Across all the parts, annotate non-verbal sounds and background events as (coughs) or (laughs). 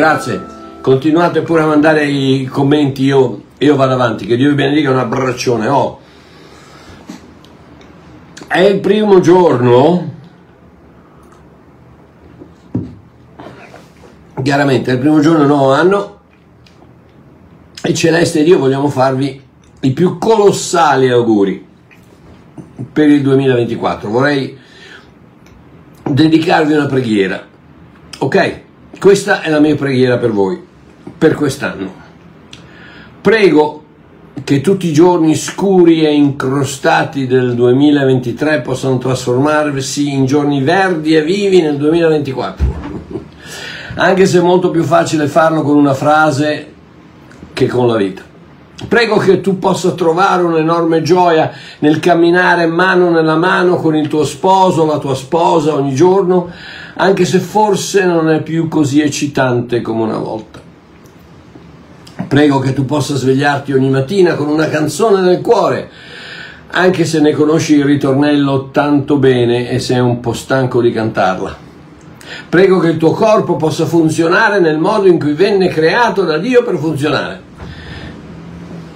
Grazie, continuate pure a mandare i commenti, io, io vado avanti, che Dio vi benedica, un abbraccione. Oh. È il primo giorno, chiaramente è il primo giorno del nuovo anno e Celeste ed io vogliamo farvi i più colossali auguri per il 2024. Vorrei dedicarvi una preghiera. Ok? Questa è la mia preghiera per voi, per quest'anno. Prego che tutti i giorni scuri e incrostati del 2023 possano trasformarsi in giorni verdi e vivi nel 2024. Anche se è molto più facile farlo con una frase che con la vita. Prego che tu possa trovare un'enorme gioia nel camminare mano nella mano con il tuo sposo, la tua sposa ogni giorno, anche se forse non è più così eccitante come una volta. Prego che tu possa svegliarti ogni mattina con una canzone nel cuore, anche se ne conosci il ritornello tanto bene e sei un po' stanco di cantarla. Prego che il tuo corpo possa funzionare nel modo in cui venne creato da Dio per funzionare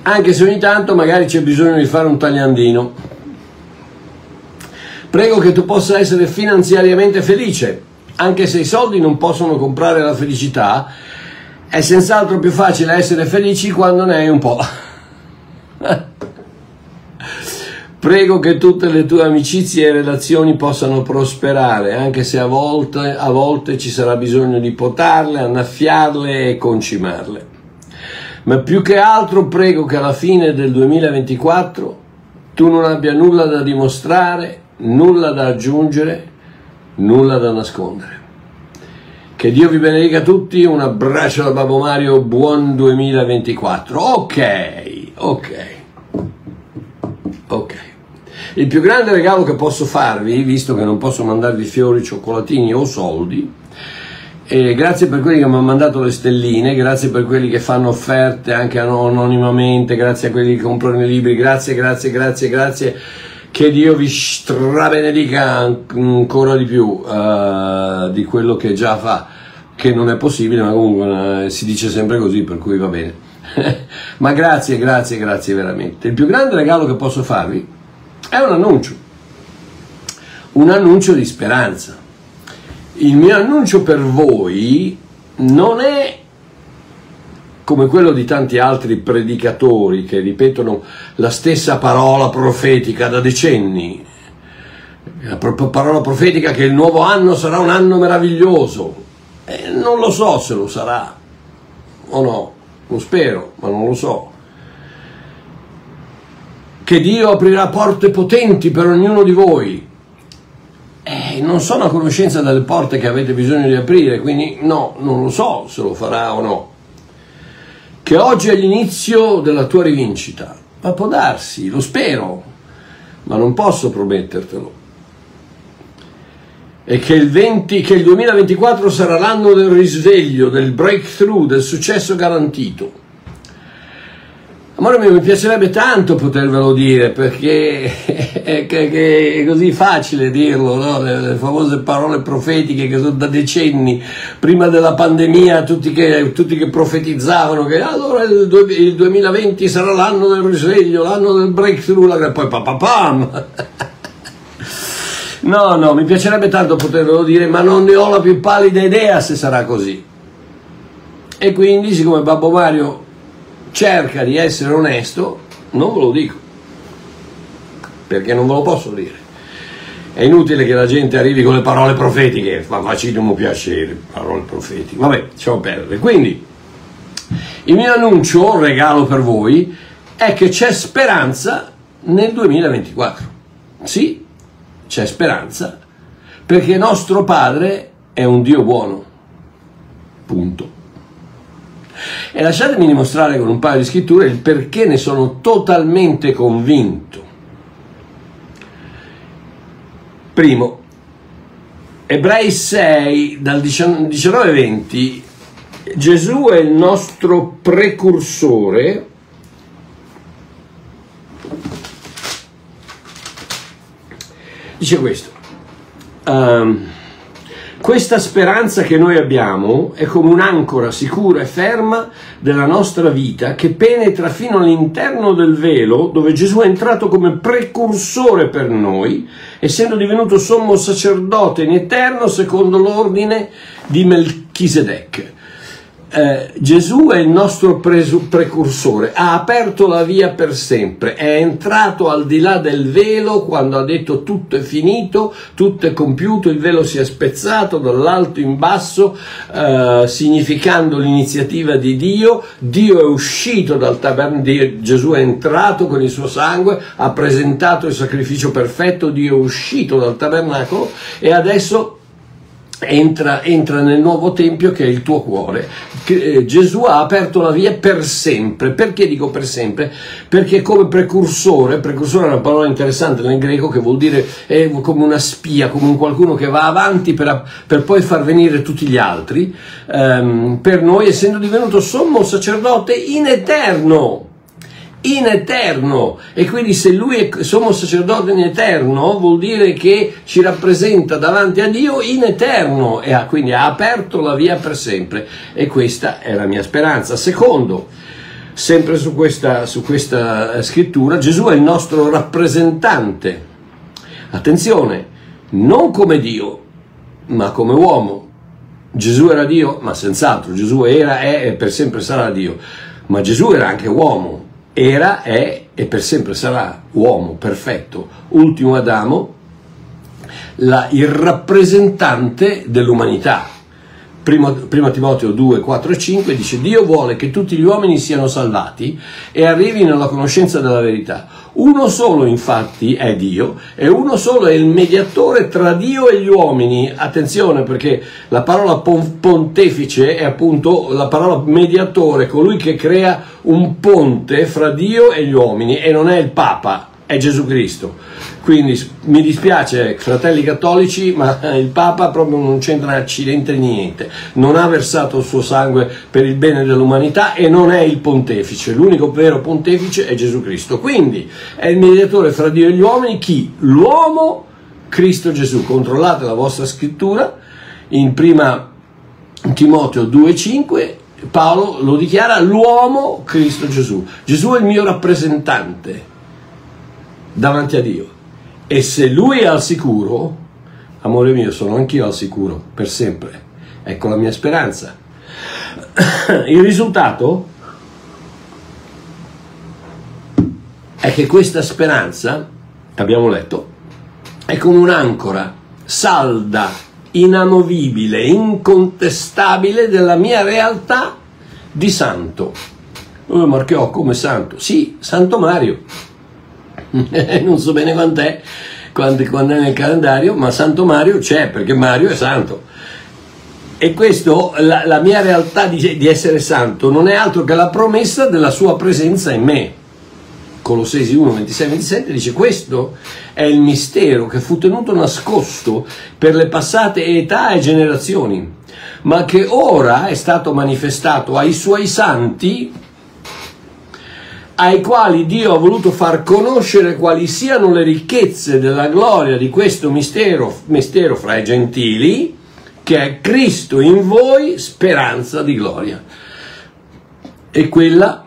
anche se ogni tanto magari c'è bisogno di fare un tagliandino. Prego che tu possa essere finanziariamente felice, anche se i soldi non possono comprare la felicità, è senz'altro più facile essere felici quando ne hai un po'. (laughs) Prego che tutte le tue amicizie e relazioni possano prosperare, anche se a volte, a volte ci sarà bisogno di potarle, annaffiarle e concimarle ma più che altro prego che alla fine del 2024 tu non abbia nulla da dimostrare, nulla da aggiungere, nulla da nascondere. Che Dio vi benedica tutti, un abbraccio da Babbo Mario, buon 2024. Ok, ok, ok. Il più grande regalo che posso farvi, visto che non posso mandarvi fiori, cioccolatini o soldi, e grazie per quelli che mi hanno mandato le stelline, grazie per quelli che fanno offerte anche anonimamente, grazie a quelli che comprano i libri, grazie, grazie, grazie, grazie. Che Dio vi strabenedica ancora di più uh, di quello che già fa, che non è possibile, ma comunque uh, si dice sempre così, per cui va bene. (laughs) ma grazie, grazie, grazie veramente. Il più grande regalo che posso farvi è un annuncio, un annuncio di speranza il mio annuncio per voi non è come quello di tanti altri predicatori che ripetono la stessa parola profetica da decenni. La parola profetica che il nuovo anno sarà un anno meraviglioso. Eh, non lo so se lo sarà o no, lo spero, ma non lo so. Che Dio aprirà porte potenti per ognuno di voi non sono a conoscenza delle porte che avete bisogno di aprire, quindi no, non lo so se lo farà o no. Che oggi è l'inizio della tua rivincita, ma può darsi, lo spero, ma non posso promettertelo. E che il, 20, che il 2024 sarà l'anno del risveglio, del breakthrough, del successo garantito Amore mio, mi piacerebbe tanto potervelo dire perché (laughs) è, è così facile dirlo, no? le, le, famose parole profetiche che sono da decenni, prima della pandemia, tutti che, tutti che profetizzavano che allora il, il, 2020 sarà l'anno del risveglio, l'anno del breakthrough, e poi papapam. (laughs) No, no, mi piacerebbe tanto potervelo dire, ma non ne ho la più pallida idea se sarà così. E quindi, siccome Babbo Mario cerca di essere onesto, non ve lo dico, perché non ve lo posso dire. È inutile che la gente arrivi con le parole profetiche, ma facciamo piacere, parole profetiche. Vabbè, lasciamo perdere. Quindi, il mio annuncio, regalo per voi, è che c'è speranza nel 2024. Sì, c'è speranza, perché nostro Padre è un Dio buono. Punto. E lasciatemi dimostrare con un paio di scritture il perché ne sono totalmente convinto. Primo, Ebrei 6 dal 19 20, Gesù è il nostro precursore. Dice questo. Um, Questa speranza che noi abbiamo è come un'ancora sicura e ferma della nostra vita che penetra fino all'interno del velo dove Gesù è entrato come precursore per noi, essendo divenuto sommo sacerdote in eterno secondo l'ordine di Melchisedec eh, Gesù è il nostro precursore, ha aperto la via per sempre, è entrato al di là del velo quando ha detto tutto è finito, tutto è compiuto, il velo si è spezzato dall'alto in basso, eh, significando l'iniziativa di Dio, Dio è uscito dal tabernacolo, Gesù è entrato con il suo sangue, ha presentato il sacrificio perfetto, Dio è uscito dal tabernacolo e adesso Entra, entra, nel nuovo tempio che è il tuo cuore. Eh, Gesù ha aperto la via per sempre. Perché dico per sempre? Perché come precursore, precursore è una parola interessante nel greco che vuol dire è come una spia, come un qualcuno che va avanti per, per poi far venire tutti gli altri. Um, per noi, essendo divenuto sommo sacerdote in eterno in eterno e quindi se lui è sommo sacerdote in eterno vuol dire che ci rappresenta davanti a Dio in eterno e ha, quindi ha aperto la via per sempre e questa è la mia speranza. Secondo, sempre su questa, su questa eh, scrittura, Gesù è il nostro rappresentante. Attenzione, non come Dio, ma come uomo. Gesù era Dio, ma senz'altro, Gesù era, è e per sempre sarà Dio, ma Gesù era anche uomo era, è e per sempre sarà uomo perfetto, ultimo Adamo, la, il rappresentante dell'umanità. Primo, primo Timoteo 2, 4 e 5 dice Dio vuole che tutti gli uomini siano salvati e arrivino alla conoscenza della verità. Uno solo infatti è Dio e uno solo è il mediatore tra Dio e gli uomini. Attenzione perché la parola pontefice è appunto la parola mediatore, colui che crea un ponte fra Dio e gli uomini e non è il Papa, è Gesù Cristo. Quindi mi dispiace, fratelli cattolici, ma il Papa proprio non c'entra accidente niente. Non ha versato il suo sangue per il bene dell'umanità e non è il pontefice. L'unico vero pontefice è Gesù Cristo. Quindi è il mediatore fra Dio e gli uomini chi? L'uomo Cristo Gesù. Controllate la vostra scrittura in prima Timoteo 2,5 Paolo lo dichiara l'uomo Cristo Gesù. Gesù è il mio rappresentante davanti a Dio. E se lui è al sicuro, amore mio, sono anch'io al sicuro, per sempre. Ecco la mia speranza. (coughs) Il risultato è che questa speranza, abbiamo letto, è come un'ancora salda, inamovibile, incontestabile della mia realtà di santo. Marchiò come santo? Sì, Santo Mario. (laughs) non so bene quant'è, quando, quando è nel calendario, ma Santo Mario c'è perché Mario è santo. E questo, la, la mia realtà di, di, essere santo non è altro che la promessa della sua presenza in me. Colossesi 1, 26, 27 dice questo è il mistero che fu tenuto nascosto per le passate età e generazioni, ma che ora è stato manifestato ai suoi santi ai quali Dio ha voluto far conoscere quali siano le ricchezze della gloria di questo mistero, mistero fra i gentili, che è Cristo in voi, speranza di gloria. E quella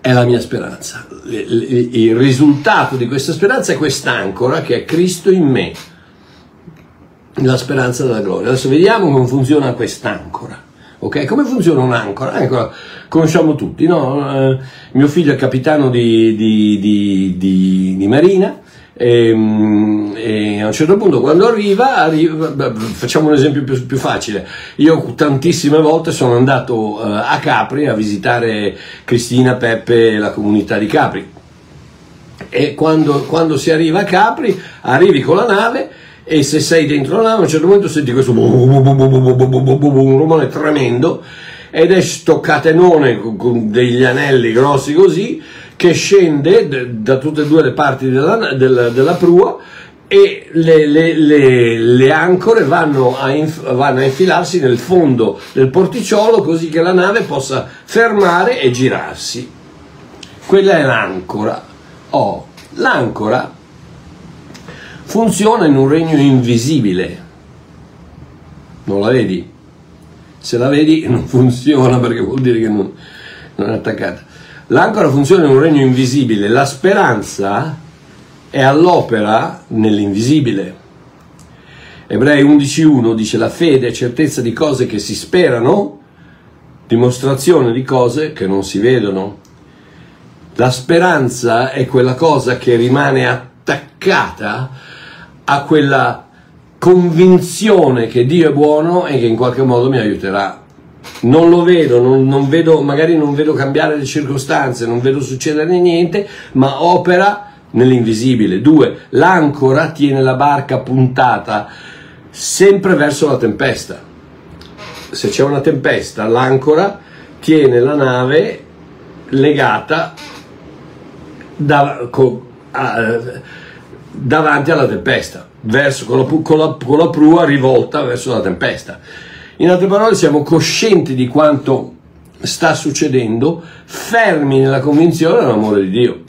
è la mia speranza. Il risultato di questa speranza è quest'ancora che è Cristo in me, la speranza della gloria. Adesso vediamo come funziona quest'ancora. Ok? Come funziona un'ancora? L'ancora conosciamo tutti, no? Eh, mio figlio è capitano di, di, di, di, Marina e, ehm, e, a un certo punto quando arriva, arriva facciamo un esempio più, più, facile, io tantissime volte sono andato uh, a Capri a visitare Cristina, Peppe e la comunità di Capri e quando, quando si arriva a Capri arrivi con la nave e se sei dentro la nave a un certo punto senti questo un rumore tremendo ed è sto catenone con degli anelli grossi così che scende da tutte e due le parti della, della, della prua e le, le, le, le ancore vanno a, inf- vanno a, infilarsi nel fondo del porticciolo così che la nave possa fermare e girarsi. Quella è l'ancora. Oh, l'ancora funziona in un regno invisibile. non la vedi. Se la vedi (laughs) non funziona perché vuol dire che non, non è attaccata. L'ancora funziona in un regno invisibile, la speranza è all'opera nell'invisibile. Ebrei 11.1 dice la fede è certezza di cose che si sperano, dimostrazione di cose che non si vedono. La speranza è quella cosa che rimane attaccata a quella convinzione che Dio è buono e che in qualche modo mi aiuterà. Non lo vedo, non, non vedo, magari non vedo cambiare le circostanze, non vedo succedere niente, ma opera nell'invisibile. Due, l'ancora tiene la barca puntata sempre verso la tempesta. Se c'è una tempesta, l'ancora tiene la nave legata da, co, a, davanti alla tempesta, verso, con, la, con, la, con la prua rivolta verso la tempesta. In altre parole, siamo coscienti di quanto sta succedendo, fermi nella convinzione dell'amore di Dio.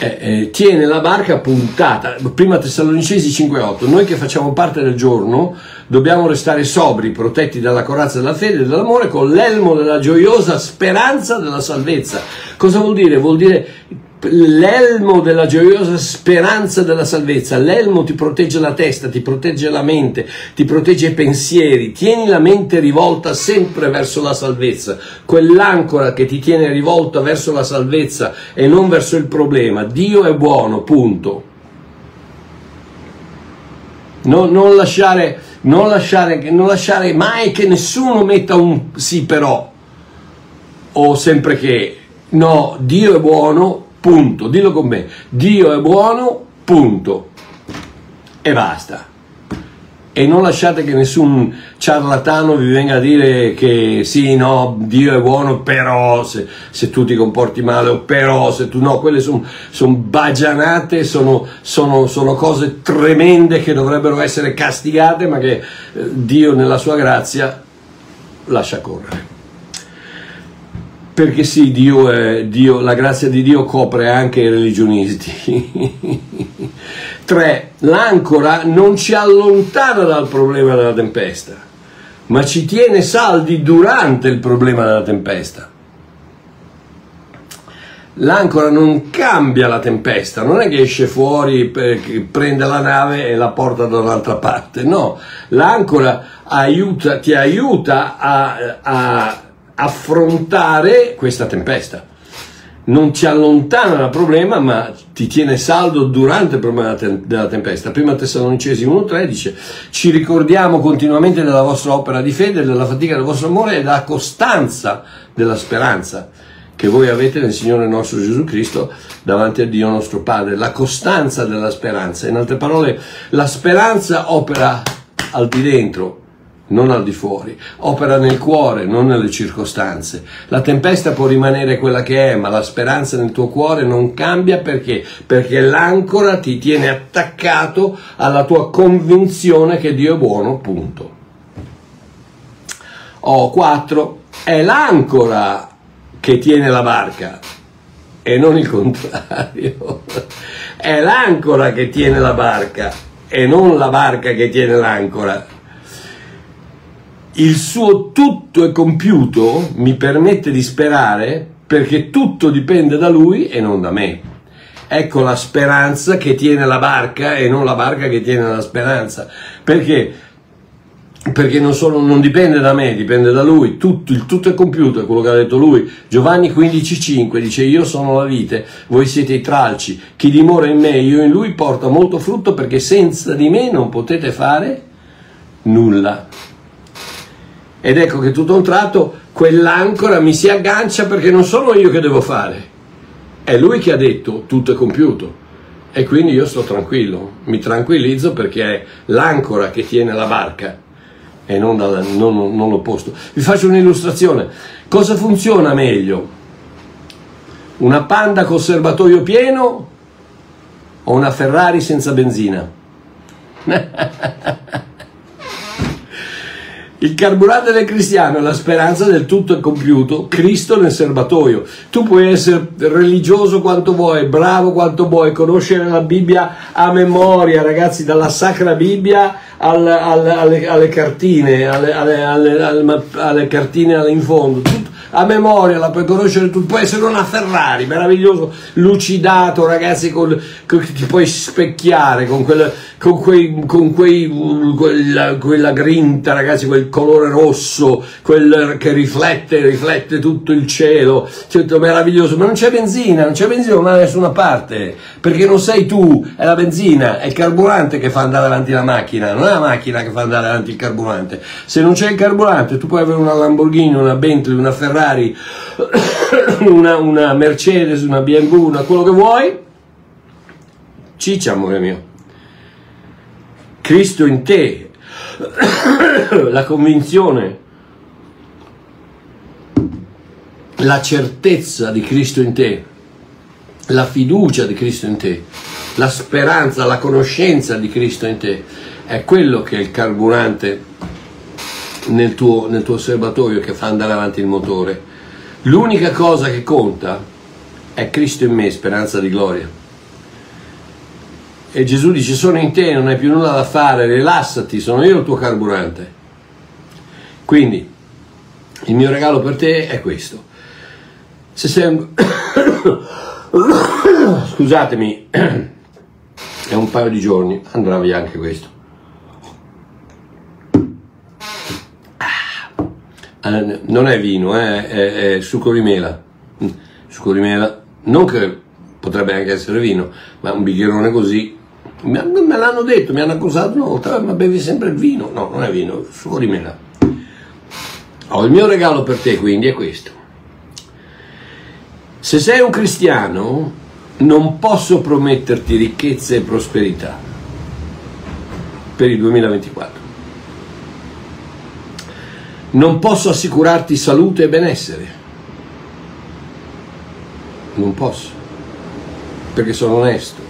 Eh, eh, tiene la barca puntata. Prima Tessalonicesi 5:8. Noi che facciamo parte del giorno dobbiamo restare sobri, protetti dalla corazza della fede e dell'amore, con l'elmo della gioiosa speranza della salvezza. Cosa vuol dire? Vuol dire l'elmo della gioiosa speranza della salvezza, l'elmo ti protegge la testa, ti protegge la mente, ti protegge i pensieri, tieni la mente rivolta sempre verso la salvezza, quell'ancora che ti tiene rivolta verso la salvezza e non verso il problema. Dio è buono, punto. Non, non, lasciare, non, lasciare, non lasciare mai che nessuno metta un sì però o sempre che no, Dio è buono, punto, dillo con me, Dio è buono, punto, e basta. E non lasciate che nessun ciarlatano vi venga a dire che sì, no, Dio è buono, però se, se tu ti comporti male, o però se tu no, quelle sono son bagianate, sono, sono, sono, cose tremende che dovrebbero essere castigate, ma che eh, Dio nella sua grazia lascia correre perché sì, Dio è, Dio, la grazia di Dio copre anche i religionisti. (laughs) 3. L'ancora non ci allontana dal problema della tempesta, ma ci tiene saldi durante il problema della tempesta. L'ancora non cambia la tempesta, non è che esce fuori, prende la nave e la porta da un'altra parte, no, l'ancora aiuta, ti aiuta a, a affrontare questa tempesta. Non ci allontana dal problema, ma ti tiene saldo durante il problema della tempesta. Prima Tessalonicesi 1.3 dice: Ci ricordiamo continuamente della vostra opera di fede, della fatica del vostro amore e della costanza della speranza che voi avete nel Signore nostro Gesù Cristo davanti a Dio nostro Padre. La costanza della speranza. In altre parole, la speranza opera al di dentro, non al di fuori, opera nel cuore, non nelle circostanze. La tempesta può rimanere quella che è, ma la speranza nel tuo cuore non cambia perché? Perché l'ancora ti tiene attaccato alla tua convinzione che Dio è buono, punto. O 4. È l'ancora che tiene la barca e non il contrario. È l'ancora che tiene la barca e non la barca che tiene l'ancora il suo tutto è compiuto mi permette di sperare perché tutto dipende da lui e non da me. Ecco la speranza che tiene la barca e non la barca che tiene la speranza. Perché? Perché non, solo, non dipende da me, dipende da lui. Tutto, il tutto è compiuto, è quello che ha detto lui. Giovanni 15,5 dice: Io sono la vite, voi siete i tralci. Chi dimora in me, io in lui, porta molto frutto perché senza di me non potete fare nulla. Ed ecco che tutto a un tratto quell'ancora mi si aggancia perché non sono io che devo fare, è lui che ha detto tutto è compiuto. E quindi io sto tranquillo, mi tranquillizzo perché è l'ancora che tiene la barca e non, dal, non, non l'opposto. Vi faccio un'illustrazione. Cosa funziona meglio? Una Panda col serbatoio pieno o una Ferrari senza benzina? (laughs) Il carburante del cristiano è la speranza del tutto è compiuto, Cristo nel serbatoio. Tu puoi essere religioso quanto vuoi, bravo quanto vuoi, conoscere la Bibbia a memoria, ragazzi, dalla Sacra Bibbia al, al, alle, alle, cartine, alle, alle, cartine in fondo. A memoria, la puoi conoscere tu, puoi essere una Ferrari, meraviglioso, lucidato, ragazzi, con, con, ti puoi specchiare con, quel, con, quei, con quei, quella, quella, grinta, ragazzi, quel colore rosso, quel che riflette, riflette tutto il cielo, tutto meraviglioso, ma non c'è benzina, non c'è benzina non da nessuna parte, perché non sei tu, è la benzina, è il carburante che fa andare avanti la macchina, non è la macchina che fa andare avanti il carburante. Se non c'è il carburante, tu puoi avere una Lamborghini, una Bentley, una Ferrari, Ferrari, (coughs) una, una Mercedes, una BMW, una quello che vuoi, ciccia amore mio. Cristo in te, (coughs) la convinzione, la certezza di Cristo in te, la fiducia di Cristo in te, la speranza, la conoscenza di Cristo in te, è quello che è il carburante nel tuo, nel tuo serbatoio che fa andare avanti il motore. L'unica cosa che conta è Cristo in me, speranza di gloria. E Gesù dice, sono in te, non hai più nulla da fare, rilassati, sono io il tuo carburante. Quindi, il mio regalo per te è questo. Se sei un... (coughs) Scusatemi, (coughs) è un paio di giorni, andrà via anche questo. Eh, non è vino, eh, è, è, succo di mela. Mm, succo di mela, non che potrebbe anche essere vino, ma un bicchierone così. Me, me l'hanno detto, mi hanno accusato una volta, ma bevi sempre il vino. No, non è vino, è succo di mela. Oh, il mio regalo per te quindi è questo. Se sei un cristiano, non posso prometterti ricchezza e prosperità per il 2024 non posso assicurarti salute e benessere. Non posso, perché sono onesto.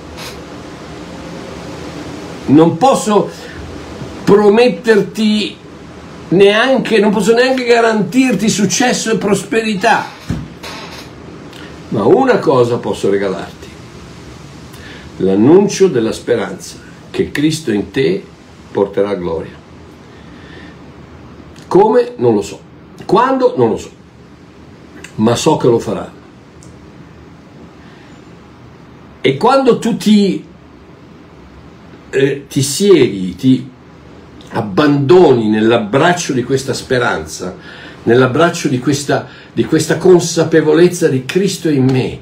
Non posso prometterti neanche, non posso neanche garantirti successo e prosperità. Ma una cosa posso regalarti, l'annuncio della speranza che Cristo in te porterà gloria. Come? Non lo so. Quando? Non lo so. Ma so che lo farà. E quando tu ti, eh, ti siedi, ti abbandoni nell'abbraccio di questa speranza, nell'abbraccio di questa, di questa consapevolezza di Cristo in me,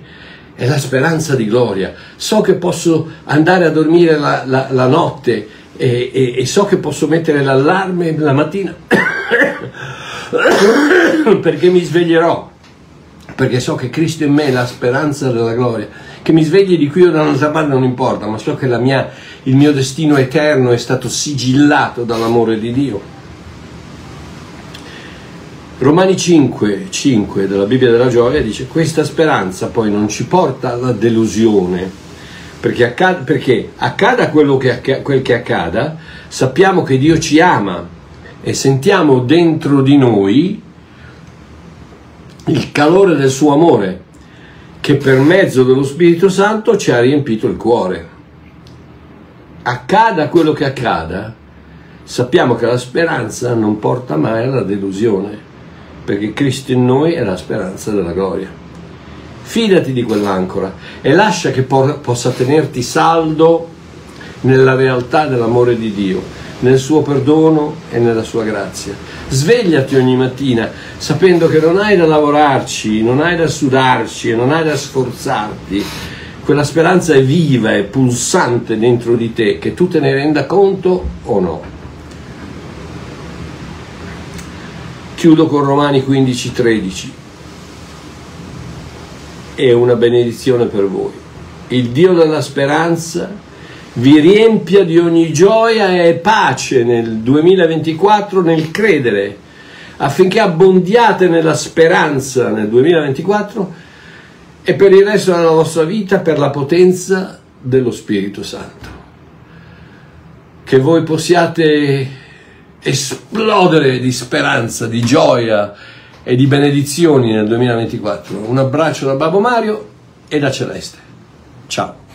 è la speranza di gloria. So che posso andare a dormire la, la, la notte e, e, e, so che posso mettere l'allarme la mattina (coughs) perché mi sveglierò, perché so che Cristo in me è la speranza della gloria, che mi svegli di qui o da un'altra parte non importa, ma so che mia, il mio destino eterno è stato sigillato dall'amore di Dio. Romani 5, 5 della Bibbia della gioia dice questa speranza poi non ci porta alla delusione, perché, accada, perché accada quello che, quel che accada, sappiamo che Dio ci ama e sentiamo dentro di noi il calore del suo amore che per mezzo dello Spirito Santo ci ha riempito il cuore. Accada quello che accada, sappiamo che la speranza non porta mai alla delusione, perché Cristo in noi è la speranza della gloria. Fidati di quell'ancora e lascia che possa tenerti saldo nella realtà dell'amore di Dio nel suo perdono e nella sua grazia. Svegliati ogni mattina sapendo che non hai da lavorarci, non hai da sudarci, non hai da sforzarti. Quella speranza è viva, è pulsante dentro di te, che tu te ne renda conto o no. Chiudo con Romani 15:13. È una benedizione per voi. Il Dio della speranza vi riempia di ogni gioia e pace nel 2024 nel credere, affinché abbondiate nella speranza nel 2024 e per il resto della vostra vita per la potenza dello Spirito Santo. Che voi possiate esplodere di speranza, di gioia e di benedizioni nel 2024. Un abbraccio da Babbo Mario e da Celeste. Ciao.